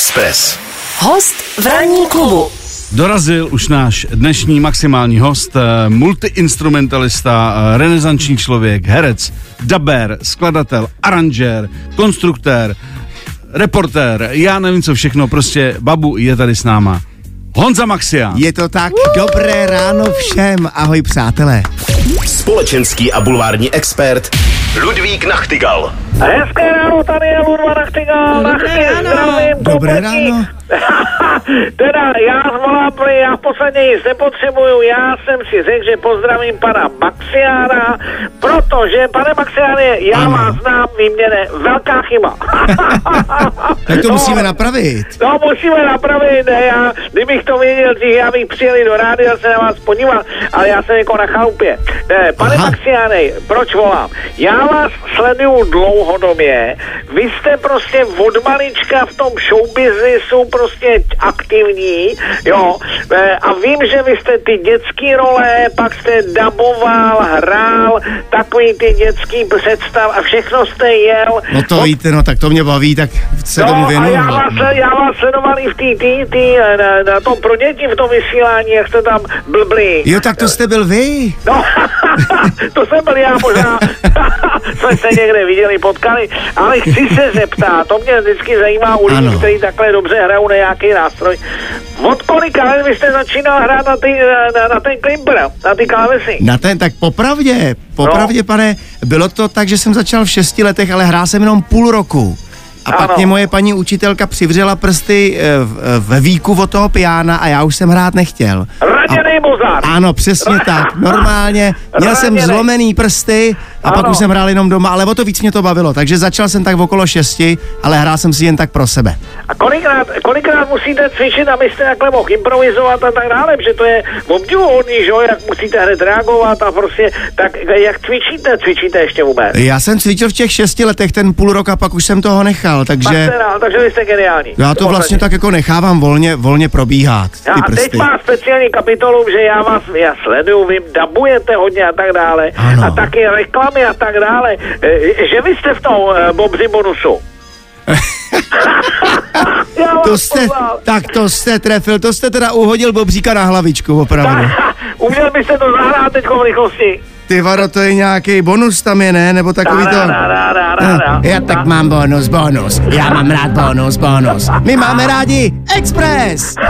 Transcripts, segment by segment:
Express. Host v ranní klubu. Dorazil už náš dnešní maximální host, eh, multiinstrumentalista, eh, renesanční člověk, herec, daber, skladatel, aranžér, konstruktér, reportér, já nevím co všechno, prostě babu je tady s náma. Honza Maxian. Je to tak, dobré ráno všem, ahoj přátelé. Společenský a bulvární expert Ludvík Nachtigal. Hezké ráno, tady je Ludva Nachtigal. Dobré ráno. Zdravím, Dobré ráno. teda já zvolám, já v posledně nic nepotřebuju, já jsem si řekl, že pozdravím pana Maxiána, protože, pane Maxiáne, já Ano. vás znám, vy mě ne, velká chyba. Tak to No, musíme napravit. No, musíme napravit, ne, já, kdybych to věděl, dřív, já bych přijel do rádia se na vás podívat, ale já jsem jako na chalupě. Ne, pane Aha. Maxiane, proč volám? Já vás sleduju dlouhodobě, vy jste prostě od malička v tom showbiznisu prostě aktivní, jo, e, a vím, že vy jste ty dětský role, pak jste daboval, hrál, takový ty dětský představ a všechno jste jel. No to víte, no tak to mě baví, tak se tomu No, a věnuju. já vás, já vás sledoval i v té tý, tý, na, na tom pro děti v tom vysílání, jak jste tam blbli. Jo, tak to jste byl vy. No, to jsem byl já možná, jsme se někde viděli, potkali, ale chci se zeptat, to mě vždycky zajímá u lidí, Ano. kteří takhle dobře hrajou na nějaký nástroj. Od kolika let vy jste začínal hrát na, ty, na, na ten klimper, na ty klávesy? Na ten, tak popravdě, popravdě, pane, bylo to tak, že jsem začal v šesti letech, ale hrál jsem jenom půl roku. A pak Ano. mě moje paní učitelka přivřela prsty eh, eh, ve výku od toho piána a já už jsem hrát nechtěl. Raděnej Mozart. Ano, přesně tak. Normálně. Měl jsem Raděnej. zlomený prsty a pak Ano. už jsem hrál jenom doma, ale o to víc mě to bavilo. Takže začal jsem tak okolo šesti, ale hrál jsem si jen tak pro sebe. A kolikrát, kolikrát musíte cvičit, abyste takhle mohl improvizovat a tak dále, protože to je obdivuhodný, že jo, jak musíte hned reagovat a prostě, tak jak cvičíte, cvičíte ještě vůbec? Já jsem cvičil v těch šesti letech ten půl rok a pak už jsem toho nechal, Pak takže jste rád, takže vy jste geniální. já to vlastně tak jako nechávám volně, volně probíhat, Já, a teď má speciální kapitolu, že já vás já sleduju, vy dabujete hodně a tak dále. Ano. A taky reklamy a tak dále. E, že vy jste v tom e, Bobři bonusu. To jste, tak to jste trefil, to jste teda uhodil Bobříka na hlavičku, opravdu. Uměl byste to zahrát teď v rychlosti. Ty varo, to je nějaký bonus tam je, ne? Nebo takový to... Rá. Já tak mám bonus, bonus. Já mám rád bonus, bonus. My máme rádi Express.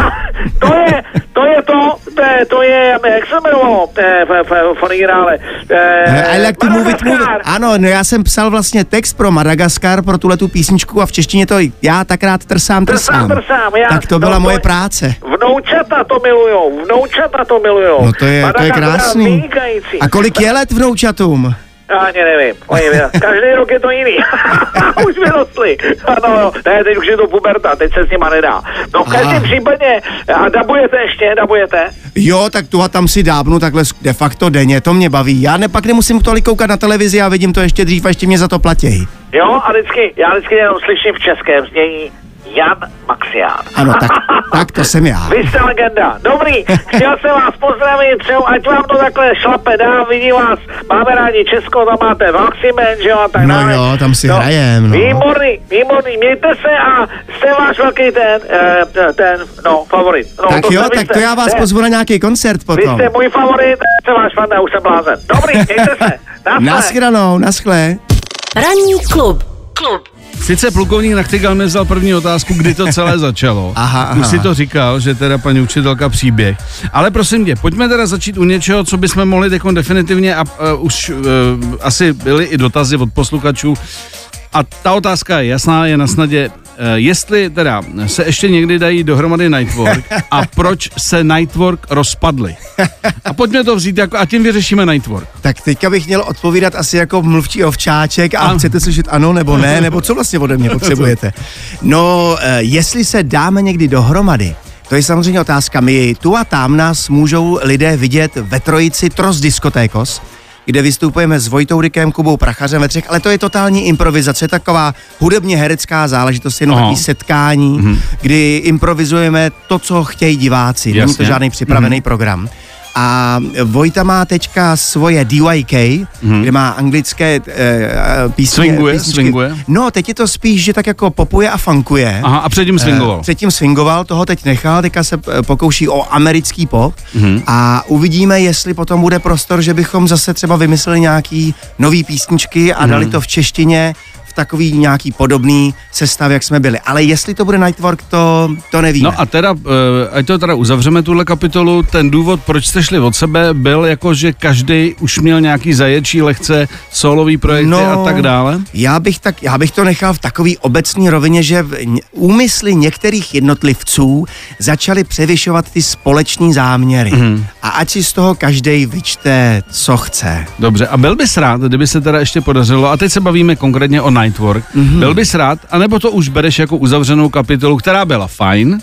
To je, to je to, to je, to je, jak se jmenovalo, to je v, v, v originále. Eh, I like to move it, move it. Madagaskar. Ano, no já jsem psal vlastně text pro Madagaskar, pro tuhle tu písničku a v češtině to já tak rád trsám, Trsám, trsám. trsám, já- Tak to byla no, moje to- práce. Vnoučata to milujou, vnoučata to milujou. No to je, to je krásný. vynikající. A kolik je let vnoučatům? Já ani nevím, oni každý rok je to jiný. už vyrostli. Ano, ne, teď už je to puberta, teď se s nima nedá. No v každém Ah. případě, a dabujete ještě, dabujete? Jo, tak tu a tam si dábnu takhle de facto denně, to mě baví. Já ne, pak nemusím tolik koukat na televizi a vidím to ještě dřív a ještě mě za to platí. Jo, a vždycky, já vždycky jenom slyším v českém znění Jan Maxián. Ano, tak, tak to jsem já. Vy jste legenda. Dobrý, chtěl jsem vás pozdravit, třeba, ať vám to takhle šlape dá, vidí vás, máme rádi Česko, tam máte Maximen, že jo, a tak No dále. jo, tam si hrajem, no. Výborný, výborný, mějte se a jste váš velký ten, eh, ten, no, favorit. No, Tak to jo, jste- vy tak jste- to já vás pozvu na nějaký koncert Vy potom. jste můj favorit, jsem váš fan, já už jsem blázen. Dobrý, mějte se. Naschle. Naschranou, naschle. Ranní klub. Klub. Sice plukovník Nachtigal mi vzal první otázku, kdy to celé začalo. Aha, aha. Už si to říkal, že teda paní učitelka příběh. Ale prosím tě, pojďme teda začít u něčeho, co bychom mohli teď definitivně, a uh, už uh, asi byly i dotazy od posluchačů, a ta otázka je jasná, je na snadě, jestli teda se ještě někdy dají dohromady Nightwork a proč se Nightwork rozpadly. A pojďme to vzít jako, a tím vyřešíme Nightwork. Tak teďka bych měl odpovídat asi jako mluvčí ovčáček a Ano. chcete slyšet ano nebo ne, nebo co vlastně ode mě potřebujete. No, eh, jestli se dáme někdy dohromady, to je samozřejmě otázka. My tu a tam nás můžou lidé vidět ve trojici Tros Diskotékos, kde vystupujeme s Vojtou Rikem, Kubou Prachařem ve třech, ale to je totální improvizace, taková hudebně herecká záležitost, jenom Aha. takový setkání, mm-hmm. kdy improvizujeme to, co chtějí diváci. Není to Jasně. žádný připravený mm-hmm. program. A Vojta má teďka svoje DYK, mm-hmm. kde má anglické uh, písně. Swinguje, písničky. swinguje. No, teď je to spíš, že tak jako popuje a funkuje. Aha, a předtím swingoval. Eh, Předtím swingoval, toho teď nechal, teďka se eh, pokouší o americký pop Mhm. a uvidíme, jestli potom bude prostor, že bychom zase třeba vymysleli nějaký nový písničky a dali to v češtině v takový nějaký podobný sestav, jak jsme byli. Ale jestli to bude Nightwork, to, to nevíme. No a teda, eh, ať to teda uzavřeme tuhle kapitolu, ten důvod, proč jste šli od sebe, byl jako, že každý už měl nějaký zaječí lehce solový projekty a tak dále? Já bych, tak, já bych to nechal v takové obecné rovině, že úmysly některých jednotlivců začaly převyšovat ty společní záměry. Mm. A ať si z toho každý vyčte, co chce. Dobře, a byl bys rád, kdyby se teda ještě podařilo, a teď se bavíme konkrétně o Nightwork, Mhm. mm-hmm. byl bys rád, anebo to už bereš jako uzavřenou kapitolu, která byla fajn,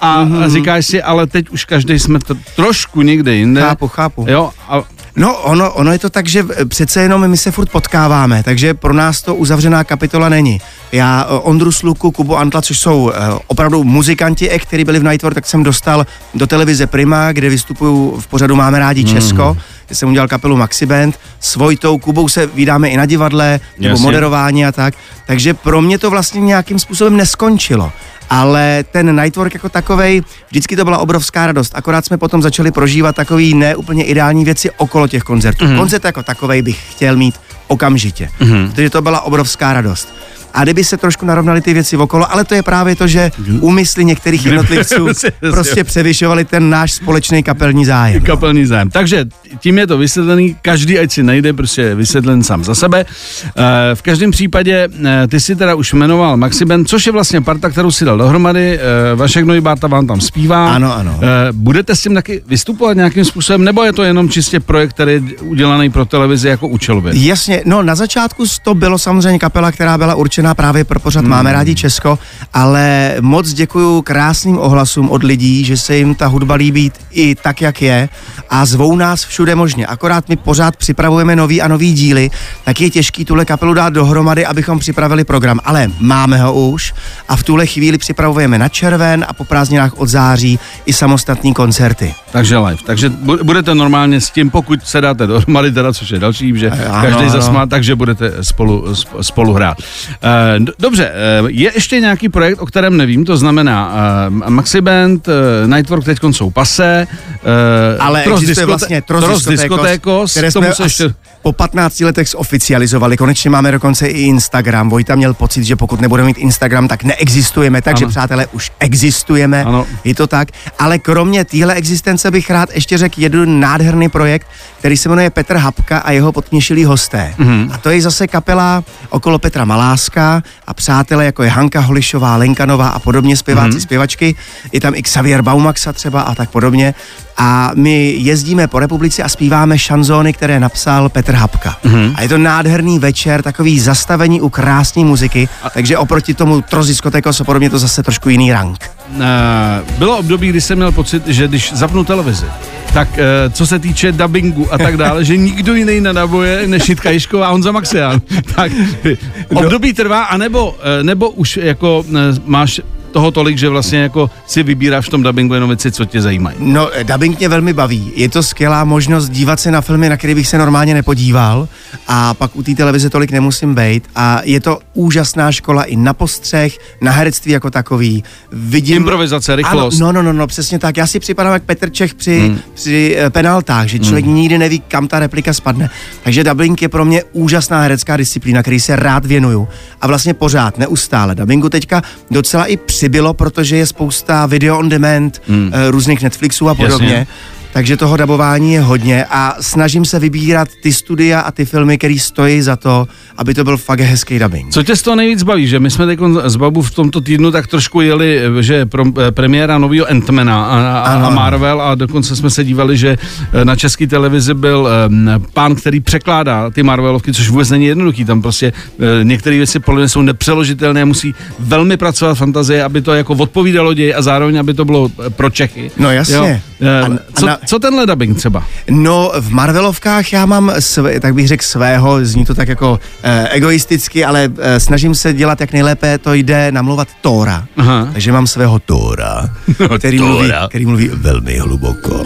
a Mhm. mm-hmm. říkáš si, ale teď už každý jsme tr- trošku někde jinde. Chápu, chápu. Jo, a No, ono, ono je to tak, že přece jenom my se furt potkáváme, takže pro nás to uzavřená kapitola není. Já eh, Ondru Sluku, Kubu Antla, což jsou eh, opravdu muzikanti, eh, kteří byli v Nightwork, tak jsem dostal do televize Prima, kde vystupuju v pořadu Máme rádi Česko, kde jsem udělal kapelu Maxi Band. S Vojtou, Kubou se vydáme i na divadle, nebo Jasně. moderování a tak. Takže pro mě to vlastně nějakým způsobem neskončilo. Ale ten Nightwork jako takovej, vždycky to byla obrovská radost. Akorát jsme potom začali prožívat takový neúplně ideální věci okolo těch koncertů. Mm. Koncert jako takovej bych chtěl mít okamžitě. Mm. Protože to byla obrovská radost. A kdyby se trošku narovnaly ty věci okolo, ale to je právě to, že úmysly některých jednotlivců prostě převyšovaly ten náš společný kapelní zájem. kapelní zájem. Takže tím je to vysvětlený, každý ať si najde prostě vysvětlen sám za sebe. E, v každém případě e, ty si teda už jmenoval Maxiben, což je vlastně parta, kterou si dal dohromady. E, Vašek Nojbáta vám tam zpívá. Ano, ano. Budete s tím taky vystupovat nějakým způsobem, nebo je to jenom čistě projekt, který je udělaný pro televizi jako účelově? Jasně, no na začátku to bylo samozřejmě kapela, která byla určená právě pro pořad Hmm. Máme rádi Česko, ale moc děkuju krásným ohlasům od lidí, že se jim ta hudba líbí i tak, jak je a zvou nás všude možně. Akorát my pořád připravujeme nový a nový díly, tak je těžký tuhle kapelu dát dohromady, abychom připravili program, ale máme ho už a v tuhle chvíli připravujeme na červen a po prázdninách od září i samostatní koncerty. Takže live. Takže bu- budete normálně s tím, pokud se dáte dohromady, teda, což je další, že Ano, každý ano. zasmá, takže budete spolu, sp- spolu hrát. Eh, Dobře, eh, je ještě nějaký projekt, o kterém nevím, to znamená uh, Maxi Band, Nightwork teď jsou pase, Ale existuje vlastně Trost Trost Diskotékos, které jsme ještě... po 15 letech zoficializovali. Konečně máme dokonce i Instagram. Vojta měl pocit, že pokud nebudeme mít Instagram, tak neexistujeme. Takže Ano. přátelé, už existujeme. Ano. Je to tak. Ale kromě téhle existence bych rád ještě řekl jeden nádherný projekt, který se jmenuje Petr Hapka a jeho podměšilí hosté. Mm-hmm. A to je zase kapela okolo Petra Maláska a přátelé jako je Hanka Holišová, Lenkanová a podobně zpěváci, mm-hmm. zpěvačky. Je tam i Xavier Baumaxa třeba a tak podobně. A my jezdíme po republice a zpíváme šanzóny, které napsal Petr Hapka. Mm-hmm. A je to nádherný večer, takový zastavení u krásné muziky, takže oproti tomu Troziskotekos a podobně to zase trošku jiný rank. Uh, bylo období, kdy jsem měl pocit, že když zapnu televizi, tak uh, co se týče dubbingu a tak dále, že nikdo jiný nadabuje než Jitka Jišková a Honza Maxián. tak období trvá, anebo, uh, nebo už jako uh, máš toho tolik, že vlastně jako si vybíráš v tom dubbingu jenom věci, co tě zajímají. No, eh, dubbing mě velmi baví. Je to skvělá možnost dívat se na filmy, na které bych se normálně nepodíval a pak u té televize tolik nemusím být. A je to úžasná škola i na postřeh, na herectví jako takový. Vidím... Improvizace, rychlost. Ano, no, no, no, no, přesně tak. Já si připadám jak Petr Čech při, hmm. při eh, penaltách, že člověk hmm. nikdy neví, kam ta replika spadne. Takže dubbing je pro mě úžasná herecká disciplína, který se rád věnuju. A vlastně pořád, neustále. Dubbingu teďka docela i přibylo, protože je spousta video on demand, hmm. různých Netflixů a podobně. Jasně. Takže toho dabování je hodně a snažím se vybírat ty studia a ty filmy, které stojí za to, aby to byl fakt hezký dubbing. Co tě z toho nejvíc baví, že my jsme teď z Babu v tomto týdnu tak trošku jeli, že pro, eh, premiéra nového Antmana a, a, a. Marvel a dokonce jsme se dívali, že eh, na české televizi byl um, pán, který překládá ty Marvelovky, což vůbec není jednoduchý, tam prostě některé věci podle mě jsou nepřeložitelné, musí velmi pracovat fantazie, aby to jako odpovídalo ději a zároveň, aby to bylo pro Čechy. No jasně. Jo? A- a Co, na- co tenhle dubbing třeba? No, v Marvelovkách já mám, své, tak bych řekl svého, zní to tak jako eh, egoisticky, ale eh, snažím se dělat, jak nejlépe to jde namluvat Tóra. Aha. Takže mám svého Tóra, který, Tóra. Mluví, který mluví velmi hluboko.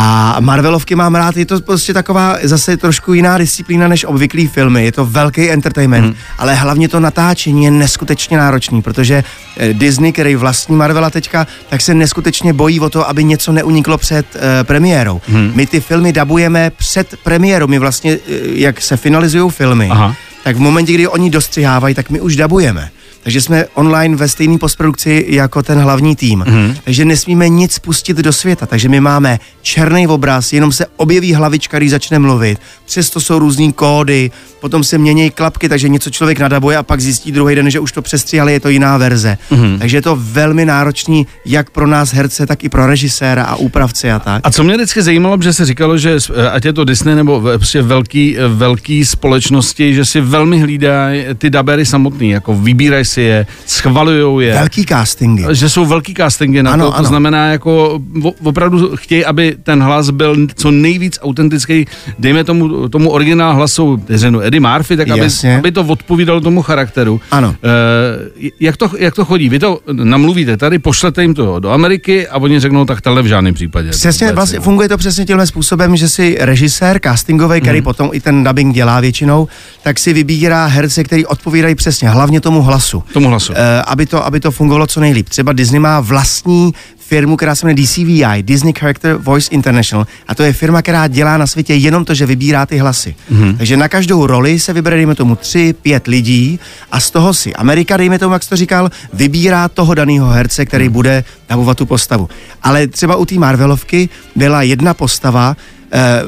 A Marvelovky mám rád, je to prostě taková zase trošku jiná disciplína než obvyklý filmy. Je to velký entertainment, hmm. ale hlavně to natáčení je neskutečně náročný, protože eh, Disney, který vlastní Marvela teďka, tak se neskutečně bojí o to, aby něco neuniklo před uh, premiérou. Hmm. My ty filmy dabujeme před premiérou, my vlastně, uh, jak se finalizují filmy, Aha. tak v momentě, kdy oni dostřihávají, tak my už dabujeme takže jsme online ve stejné postprodukci jako ten hlavní tým. Mm-hmm. Takže nesmíme nic pustit do světa. Takže my máme černý obraz, jenom se objeví hlavička, když začne mluvit. Přesto jsou různý kódy, potom se mění klapky, takže něco člověk nadabuje a pak zjistí druhý den, že už to přestříhali, je to jiná verze. Mm-hmm. Takže je to velmi náročný jak pro nás herce, tak i pro režiséra a úpravce a tak. A co mě vždycky zajímalo, že se říkalo, že ať je to Disney nebo prostě velký, velký společnosti, že si velmi hlídají ty dabery samotný, jako vybírají si je, schvalují je. Velký castingy. Že jsou velký castingy na ano, to, to ano. znamená jako opravdu chtějí, aby ten hlas byl co nejvíc autentický, dejme tomu, tomu originál hlasu, řeknu Eddie Murphy, tak aby, aby to odpovídalo tomu charakteru. Ano. E, jak, to, jak to chodí? Vy to namluvíte tady, pošlete jim to do Ameriky a oni řeknou, tak tohle v žádném případě. Přesně, vlastně funguje to přesně tímhle způsobem, že si režisér castingový, který hmm. potom i ten dubbing dělá většinou, tak si vybírá herce, který odpovídají přesně, hlavně tomu hlasu. Tomu hlasu. E, aby, to, aby to fungovalo co nejlíp. Třeba Disney má vlastní firmu, která se jmenuje DCVI, Disney Character Voice International, a to je firma, která dělá na světě jenom to, že vybírá ty hlasy. Mm-hmm. Takže na každou roli se vybere, dejme tomu, tři, pět lidí a z toho si Amerika, dejme tomu, jak jsi to říkal, vybírá toho daného herce, který mm-hmm. bude dabovat tu postavu. Ale třeba u té Marvelovky byla jedna postava, eh,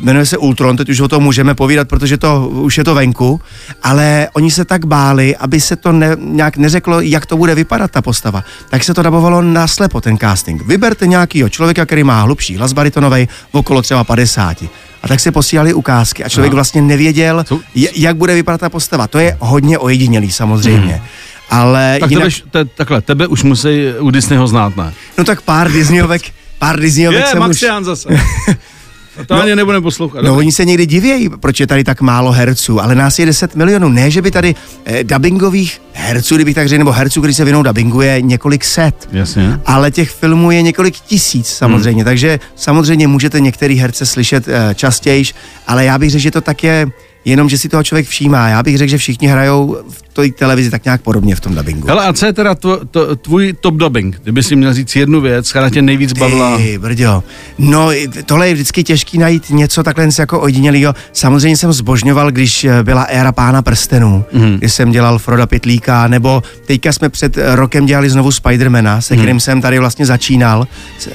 jmenuje se Ultron, teď už o tom můžeme povídat, protože to už je to venku, ale oni se tak báli, aby se to ne, nějak neřeklo, jak to bude vypadat ta postava. Tak se to dabovalo naslepo, ten casting. Vyberte nějakýho člověka, který má hlubší hlas baritonovej, okolo třeba 50. A tak se posílali ukázky a člověk no. vlastně nevěděl, jak bude vypadat ta postava. To je hodně ojedinělý samozřejmě. Hmm. Ale tak jinak... tebe, te, takhle, tebe už musí u Disneyho znát, ne? No tak pár Disneyovek, pár Disneyovek je, jsem Maxián už... zase. A to no, ani nebudeme poslouchat. No oni se někdy divějí, proč je tady tak málo herců, ale nás je 10 milionů. Ne, že by tady eh, dubbingových herců, kdybych tak řekl, nebo herců, kteří se věnou dubbingu, je několik set. Jasně. Ale těch filmů je několik tisíc samozřejmě, hmm. takže samozřejmě můžete některý herce slyšet eh, častěji, ale já bych řekl, že to tak je jenom, že si toho člověk všímá. Já bych řekl, že všichni hrajou v té televizi tak nějak podobně v tom dubbingu. Hele, a co je teda tvo, to, tvůj top dubbing? Kdyby si měl říct jednu věc, která tě nejvíc bavila. Ty, brďo. No, tohle je vždycky těžký najít něco takhle jako ojedinělého. Samozřejmě jsem zbožňoval, když eh, byla éra pána prstenů, mm. kdy jsem dělal Froda Pitlíka, nebo teďka jsme před rokem dělali znovu Spidermana, se mhm. kterým mm. jsem tady vlastně začínal s,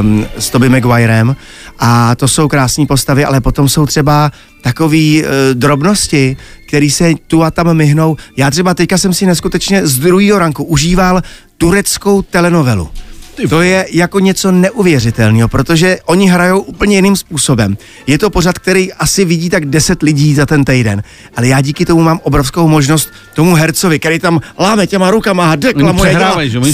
um, s Toby Maguirem. A to jsou krásné postavy, ale potom jsou třeba takový e, drobnosti, který se tu a tam myhnou. Já třeba teďka jsem si neskutečně z druhého ranku užíval tureckou telenovelu. To je jako něco neuvěřitelného, protože oni hrajou úplně jiným způsobem. Je to pořad, který asi vidí tak 10 lidí za ten týden, ale já díky tomu mám obrovskou možnost tomu hercovi, který tam láme těma rukama a deklamuje,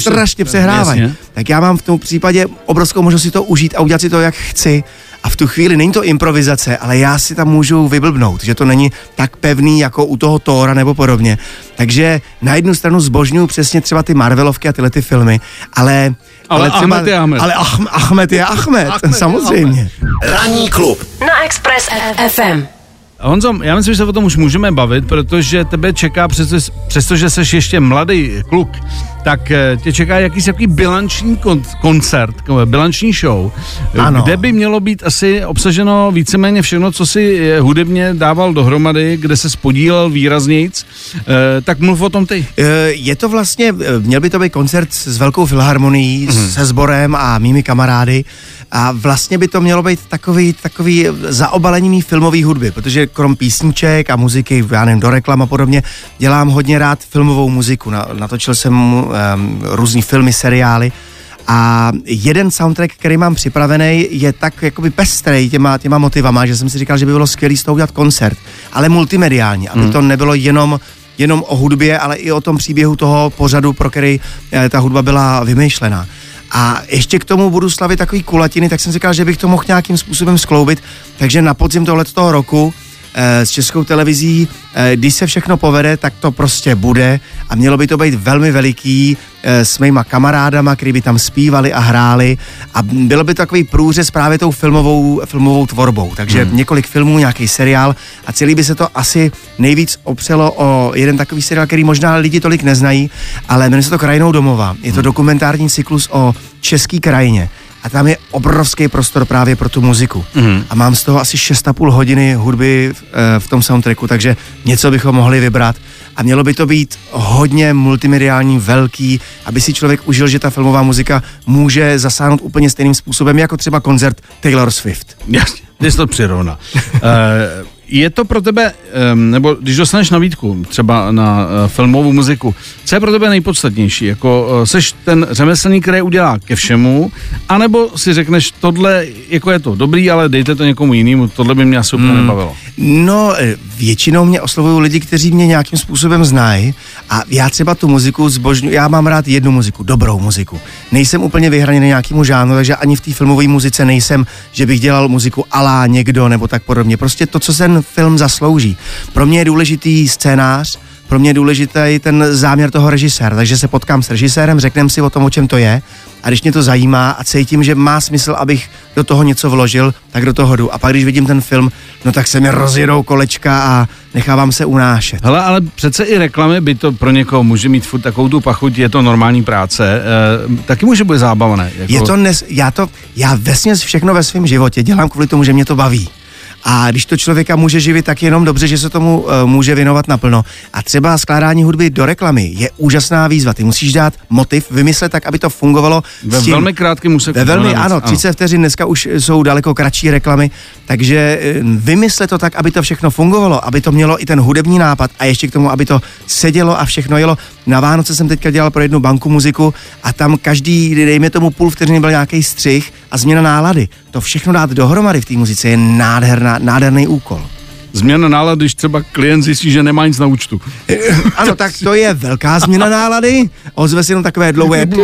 strašně přehrávají. Tak já mám v tom případě obrovskou možnost si to užít a udělat si to, jak chci. A v tu chvíli není to improvizace, ale já si tam můžu vyblbnout, že to není tak pevný jako u toho Tóra nebo podobně. Takže na jednu stranu zbožňuju přesně třeba ty Marvelovky a tyhle ty filmy, ale ale, ale třeba, Ahmed je Ahmed. Ale Ach, Ahmed je Ahmed, Ahmed samozřejmě. Je Ahmed. Ranní klub. Na Express FM. Honzo, já myslím, že se o tom už můžeme bavit, protože tebe čeká, přestože jsi ještě mladý kluk, tak eh, tě čeká jakýsi jaký bilanční kon- koncert, bilanční show, ano. kde by mělo být asi obsaženo víceméně všechno, co si eh, hudebně dával dohromady, kde se spodílel výraznějc. E, tak mluv o tom ty. Je to vlastně, měl by to být koncert s velkou filharmonií, hmm. se sborem a mými kamarády a vlastně by to mělo být takový, takový zaobalení mý filmové hudby, protože krom písniček a muziky, já nevím, do reklam a podobně, dělám hodně rád filmovou muziku. Natočil jsem um, různý filmy, seriály a jeden soundtrack, který mám připravený, je tak jakoby pestrej těma, těma motivama, že jsem si říkal, že by bylo skvělé z toho udělat koncert, ale multimediální, aby hmm. to nebylo jenom jenom o hudbě, ale i o tom příběhu toho pořadu, pro který eh, ta hudba byla vymýšlená. A ještě k tomu budu slavit takový kulatiny, tak jsem říkal, že bych to mohl nějakým způsobem skloubit. Takže na podzim tohoto roku s českou televizí, eh, když se všechno povede, tak to prostě bude a mělo by to být velmi veliký eh, s mýma kamarádama, který by tam zpívali a hráli a bylo by to takový průřez právě tou filmovou, filmovou tvorbou. Takže hmm. několik filmů, nějaký seriál a celý by se to asi nejvíc opřelo o jeden takový seriál, který možná lidi tolik neznají, ale jmenuje se to Krajinou domova. Je to dokumentární cyklus o české krajině. A tam je obrovský prostor právě pro tu muziku. Mm. A mám z toho asi 6,5 hodiny hudby v, eh, v tom soundtracku, takže něco bychom mohli vybrat. A mělo by to být hodně multimediální, velký, aby si člověk užil, že ta filmová muzika může zasáhnout úplně stejným způsobem, jako třeba koncert Taylor Swift. Jasně, jsi to přirovna. uh, je to pro tebe, nebo když dostaneš nabídku třeba na uh, filmovou muziku, co je pro tebe nejpodstatnější? Jako uh, seš ten řemeslník, který udělá ke všemu, anebo si řekneš, tohle, jako je to dobrý, ale dejte to někomu jinému, tohle by mě asi úplně hmm. nebavilo. No, eh, většinou mě oslovují lidi, kteří mě nějakým způsobem znají a já třeba tu muziku zbožňuji, já mám rád jednu muziku, dobrou muziku. Nejsem úplně vyhraněný nějakému žánru, takže ani v té filmové muzice nejsem, že bych dělal muziku alá někdo nebo tak podobně. Prostě to, co ten film zaslouží. Pro mě je důležitý scénář, pro mě je důležitý ten záměr toho režiséra, takže se potkám s režisérem, řekneme si o tom, o čem to je a když mě to zajímá a cítím, že má smysl, abych do toho něco vložil, tak do toho jdu. A pak, když vidím ten film, no tak se mi rozjedou kolečka a nechávám se unášet. Hele, ale přece i reklamy by to pro někoho může mít furt takovou tu pachuť, je to normální práce, e, taky může být zábavné. Jako... Je to nes, já to, já vesměs všechno ve svém životě dělám kvůli tomu, že mě to baví. A když to člověka může živit, tak jenom dobře, že se tomu uh, může věnovat naplno. A třeba skládání hudby do reklamy je úžasná výzva. Ty musíš dát motiv, vymyslet tak, aby to fungovalo. Ve tím, velmi krátkém úseku. Ve velmi, ano, 30 vteřin dneska už jsou daleko kratší reklamy, takže uh, vymyslet to tak, aby to všechno fungovalo, aby to mělo i ten hudební nápad a ještě k tomu, aby to sedělo a všechno jelo. Na Vánoce jsem teďka dělal pro jednu banku muziku a tam každý, dejme tomu půl vteřiny, byl nějaký střih a změna nálady. To všechno dát dohromady v té muzice je nádherná, nádherný úkol. Změna nálady, když třeba klient zjistí, že nemá nic na účtu. ano, tak to je velká změna nálady. Ozve si jenom takové dlouhé...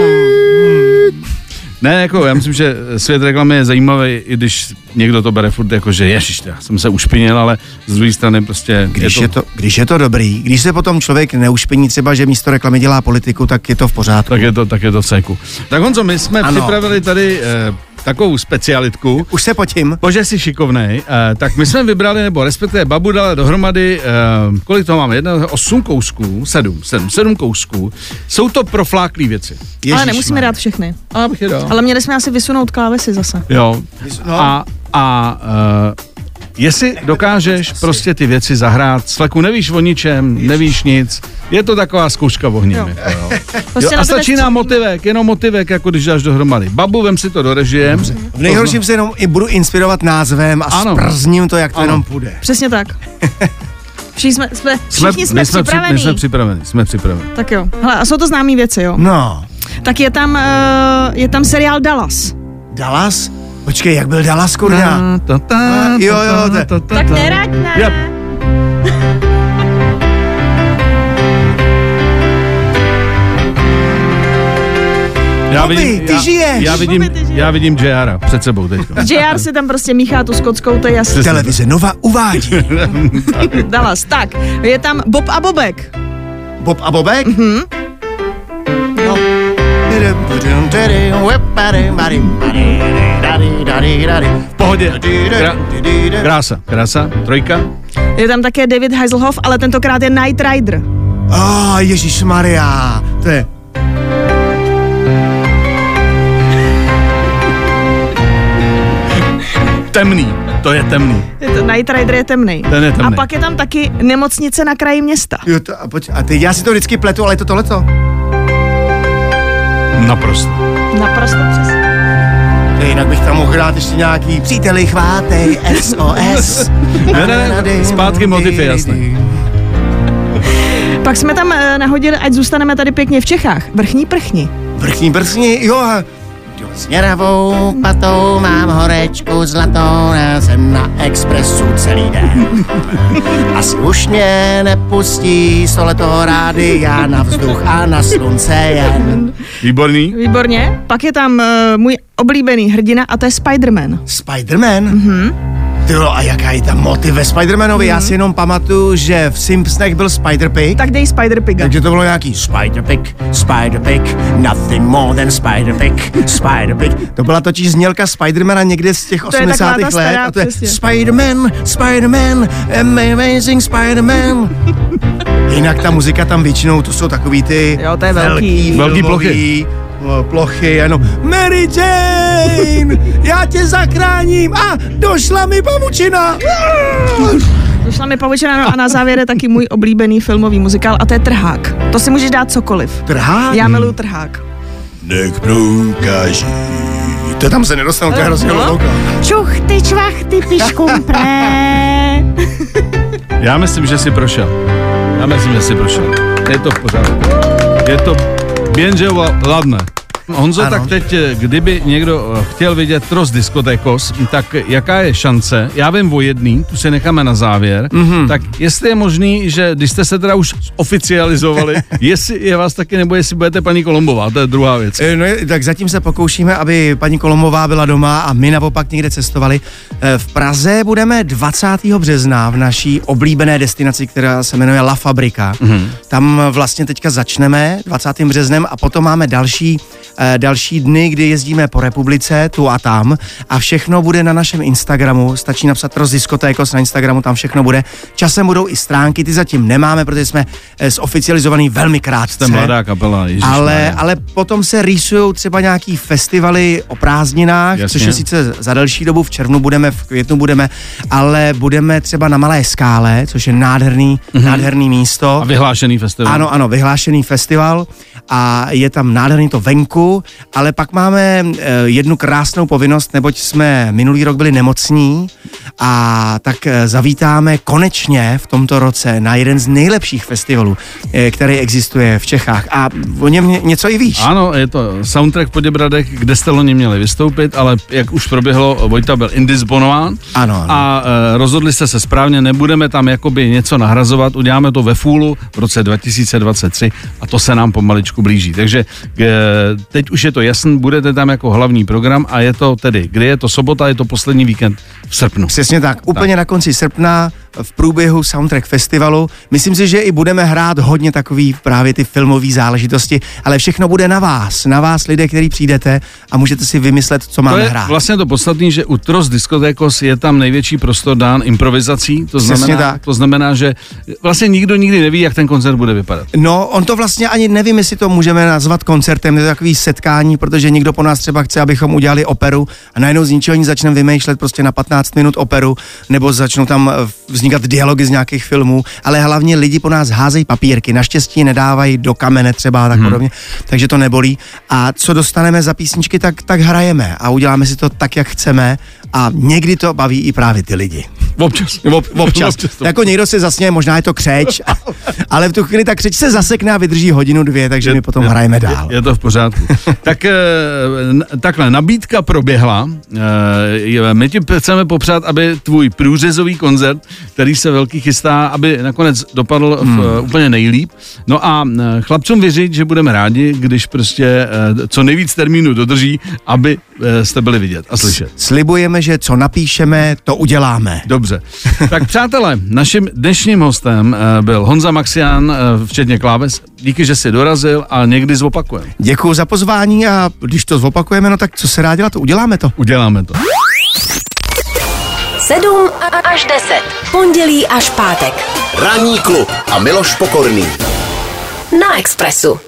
Ne, jako já myslím, že svět reklamy je zajímavý, i když někdo to bere furt jako, že ježiš, já jsem se ušpinil, ale z druhé strany prostě... Když je, to... je to, když je to dobrý, když se potom člověk neušpiní třeba, že místo reklamy dělá politiku, tak je to v pořádku. Tak je to, tak je to v seku. Tak Honzo, my jsme ano. připravili tady eh, takovou specialitku. Už se potím. Bože, jsi šikovnej. Uh, tak my jsme vybrali, nebo respektive babu dala dohromady, uh, kolik to máme? Jedna, osm kousků, sedm, sedm, sedm kousků. Jsou to profláklý věci. Ježiš, Ale nemusíme dát všechny. Ale, bych je dal. Ale měli jsme asi vysunout klávesy zase. Jo. No. A, a uh, Jestli dokážeš prostě ty věci zahrát, s fleku nevíš o ničem, nevíš nic, je to taková zkouška ohněm. Jo. Jako, jo. Prostě jo, a stačí nám motivek, jenom motivek, jako když dáš dohromady. Babu, vem si to do režie. V nejhorším se jenom i budu inspirovat názvem a ano. sprzním to, jak to ano. jenom půjde. Přesně tak. Všichni jsme, jsme, všichni jsme, jsme připraveni. My jsme připraveni, jsme připraveni. Tak jo. Hele, a jsou to známé věci, jo? No. Tak je tam, uh, je tam seriál Dallas. Dallas? Počkej, jak byl Dallas, kurňa? Jo, jo, to. Tak neraď, ne? Já vidím, ty já, žiješ. Já vidím, já vidím JR před sebou teď. JR si tam prostě míchá tu skotskou, to je jasný. Televize Nova uvádí. Dallas, tak. Je tam Bob a Bobek. Bob a Bobek? Mhm. No. Pohodě. Krása, krása, trojka. Je tam také David Heiselhoff, ale tentokrát je Night Rider. Oh, Ježíš Maria, to je temný, to je temný. Je to, Night Rider je temný. Ten je temný. A pak je tam taky nemocnice na kraji města. Jo, to, a, poč- a teď já si to vždycky pletu, ale je to tohleto. Naprosto. Naprosto přesně. Ne, jinak bych tam mohl hrát ještě nějaký příteli chvátej SOS. ne, ne, ne, zpátky motiv je jasný. Pak jsme tam eh, nahodili, ať zůstaneme tady pěkně v Čechách. Vrchní prchni. Vrchní prchni, jo, a s děravou patou mám horečku zlatou, já jsem na expresu celý den. Asi už mě nepustí stole toho rády, já na vzduch a na slunce jen. Výborný. Výborně. Pak je tam uh, můj oblíbený hrdina a to je Spider-Man. Spider-Man? Mhm. Ty jo, a jaká je ta motiv ve Spider-Manovi? Já si jenom pamatuju, že v Simpsonech byl Spider-Pig. Tak dej Spider-Piga. Takže to bylo nějaký Spider-Pig, Spider-Pig, nothing more than Spider-Pig, Spider-Pig. To byla totiž znělka Spidermana někde z těch To je taková 80. ta let. stará, a to je. Spider-Man, Spider-Man, amazing Spider-Man. Jinak ta muzika tam většinou, to jsou takový ty Jo, to je velký. Velký filmový, o, plochy, ano. Mary Jane, já tě zachráním a došla mi pavučina. Došla mi pavučina no a na závěr je taky můj oblíbený filmový muzikál a to je Trhák. To si můžeš dát cokoliv. Trhák? Já miluju Trhák. Nech průkaží. To tam se nedostanu, to je hrozně No. hluboká. Čuchty, čvachty, piškumpré. Já myslím, že si prošel. Já myslím, že si prošel. Je to v pořádku. Je to jenže ladné. Honzo, Ano. tak teď, eh, kdyby někdo eh, chtěl vidět Tros Diskotékos, tak jaká je šance? Já vím o jedný, tu si necháme na závěr. Mhm. Mm-hmm. Tak jestli je možný, že když jste se teda už oficializovali, jestli je vás taky, nebo jestli budete paní Kolombová, to je druhá věc. No, tak zatím se pokoušíme, aby paní Kolomová byla doma a my naopak někde cestovali. V Praze budeme 20. března v naší oblíbené destinaci, která se jmenuje La Fabrika. Mm-hmm. Tam vlastně teďka začneme 20. březnem a potom máme další, další dny, kdy jezdíme po republice, tu a tam a všechno bude na našem Instagramu. Stačí napsat Rozdiskotékos na Instagramu, tam všechno bude. Časem budou i stránky, ty zatím nemáme, protože jsme e, zoficializovaný velmi krátce. Jste mladá kapela, Ale, ale potom se rýsují třeba nějaký festivaly o prázdninách, Jasně. což je sice za delší dobu, v červnu budeme, v květnu budeme, ale budeme třeba na Malé skále, což je nádherný, mm-hmm. nádherný místo. A vyhlášený festival. Ano, ano, vyhlášený festival a je tam nádherný to venku, ale pak máme e, jednu krásnou povinnost, neboť jsme minulý rok byli nemocní a tak e, zavítáme konečně v tomto roce na jeden z nejlepších festivalů, e, který existuje v Čechách a o něm ně- něco i víš. Ano, je to soundtrack Poděbradech, kde jste loni měli vystoupit, ale jak už proběhlo, Vojta byl indisponován Ano, ano. a e, rozhodli jste se správně, nebudeme tam jakoby něco nahrazovat, uděláme to ve Fůlu v roce 2023 a to se nám pomaličku blíží. Takže teď už je to jasný, budete tam jako hlavní program a je to tedy, kdy je to sobota, je to poslední víkend v srpnu. Přesně tak. Úplně tak. na konci srpna v průběhu Soundtrack Festivalu. Myslím si, že i budeme hrát hodně takový právě ty filmové záležitosti, ale všechno bude na vás, na vás lidé, kteří přijdete a můžete si vymyslet, co To máme je hrát. vlastně to podstatné, že u Tros Diskotékos je tam největší prostor dán improvizací, to Přesně znamená, tak. to znamená, že vlastně nikdo nikdy neví, jak ten koncert bude vypadat. No, on to vlastně ani nevím, jestli to můžeme nazvat koncertem, je to takový setkání, protože někdo po nás třeba chce, abychom udělali operu a najednou z ničeho nic začneme vymýšlet prostě na 15 minut operu, nebo začnou tam eh, vznikat dialogy z nějakých filmů, ale hlavně lidi po nás házejí papírky, naštěstí nedávají do kamene třeba a tak hmm. podobně, takže to nebolí. A co dostaneme za písničky, tak, tak hrajeme a uděláme si to tak, jak chceme a někdy to baví i právě ty lidi. Občas. Ob, občas. Občas to- jako někdo se zasněje, možná je to křeč, ale v tu chvíli ta křeč se zasekne a vydrží hodinu, dvě, takže my potom je, hrajeme dál. Je, je to v pořádku. tak eh, takhle, nabídka proběhla. Eh, je- My ti chceme popřát, aby tvůj průřezový koncert, který se velký chystá, aby nakonec dopadl Hmm. v, eh, úplně nejlíp. No a chlapcům věřit, že budeme rádi, když prostě co nejvíc termínů dodrží, aby jste byli vidět a slyšet. Slibujeme, že co napíšeme, to uděláme. Dobře. Tak přátelé, naším dnešním hostem eh, byl Honza Maxian, eh, včetně kláves. Díky, že jsi dorazil a někdy zopakujeme. Děkuji za pozvání a když to zopakujeme, no tak co se dá dělat, uděláme to. Uděláme to. 7 až 10. Pondělí až pátek. Ranní klub a Miloš Pokorný. Na Expressu.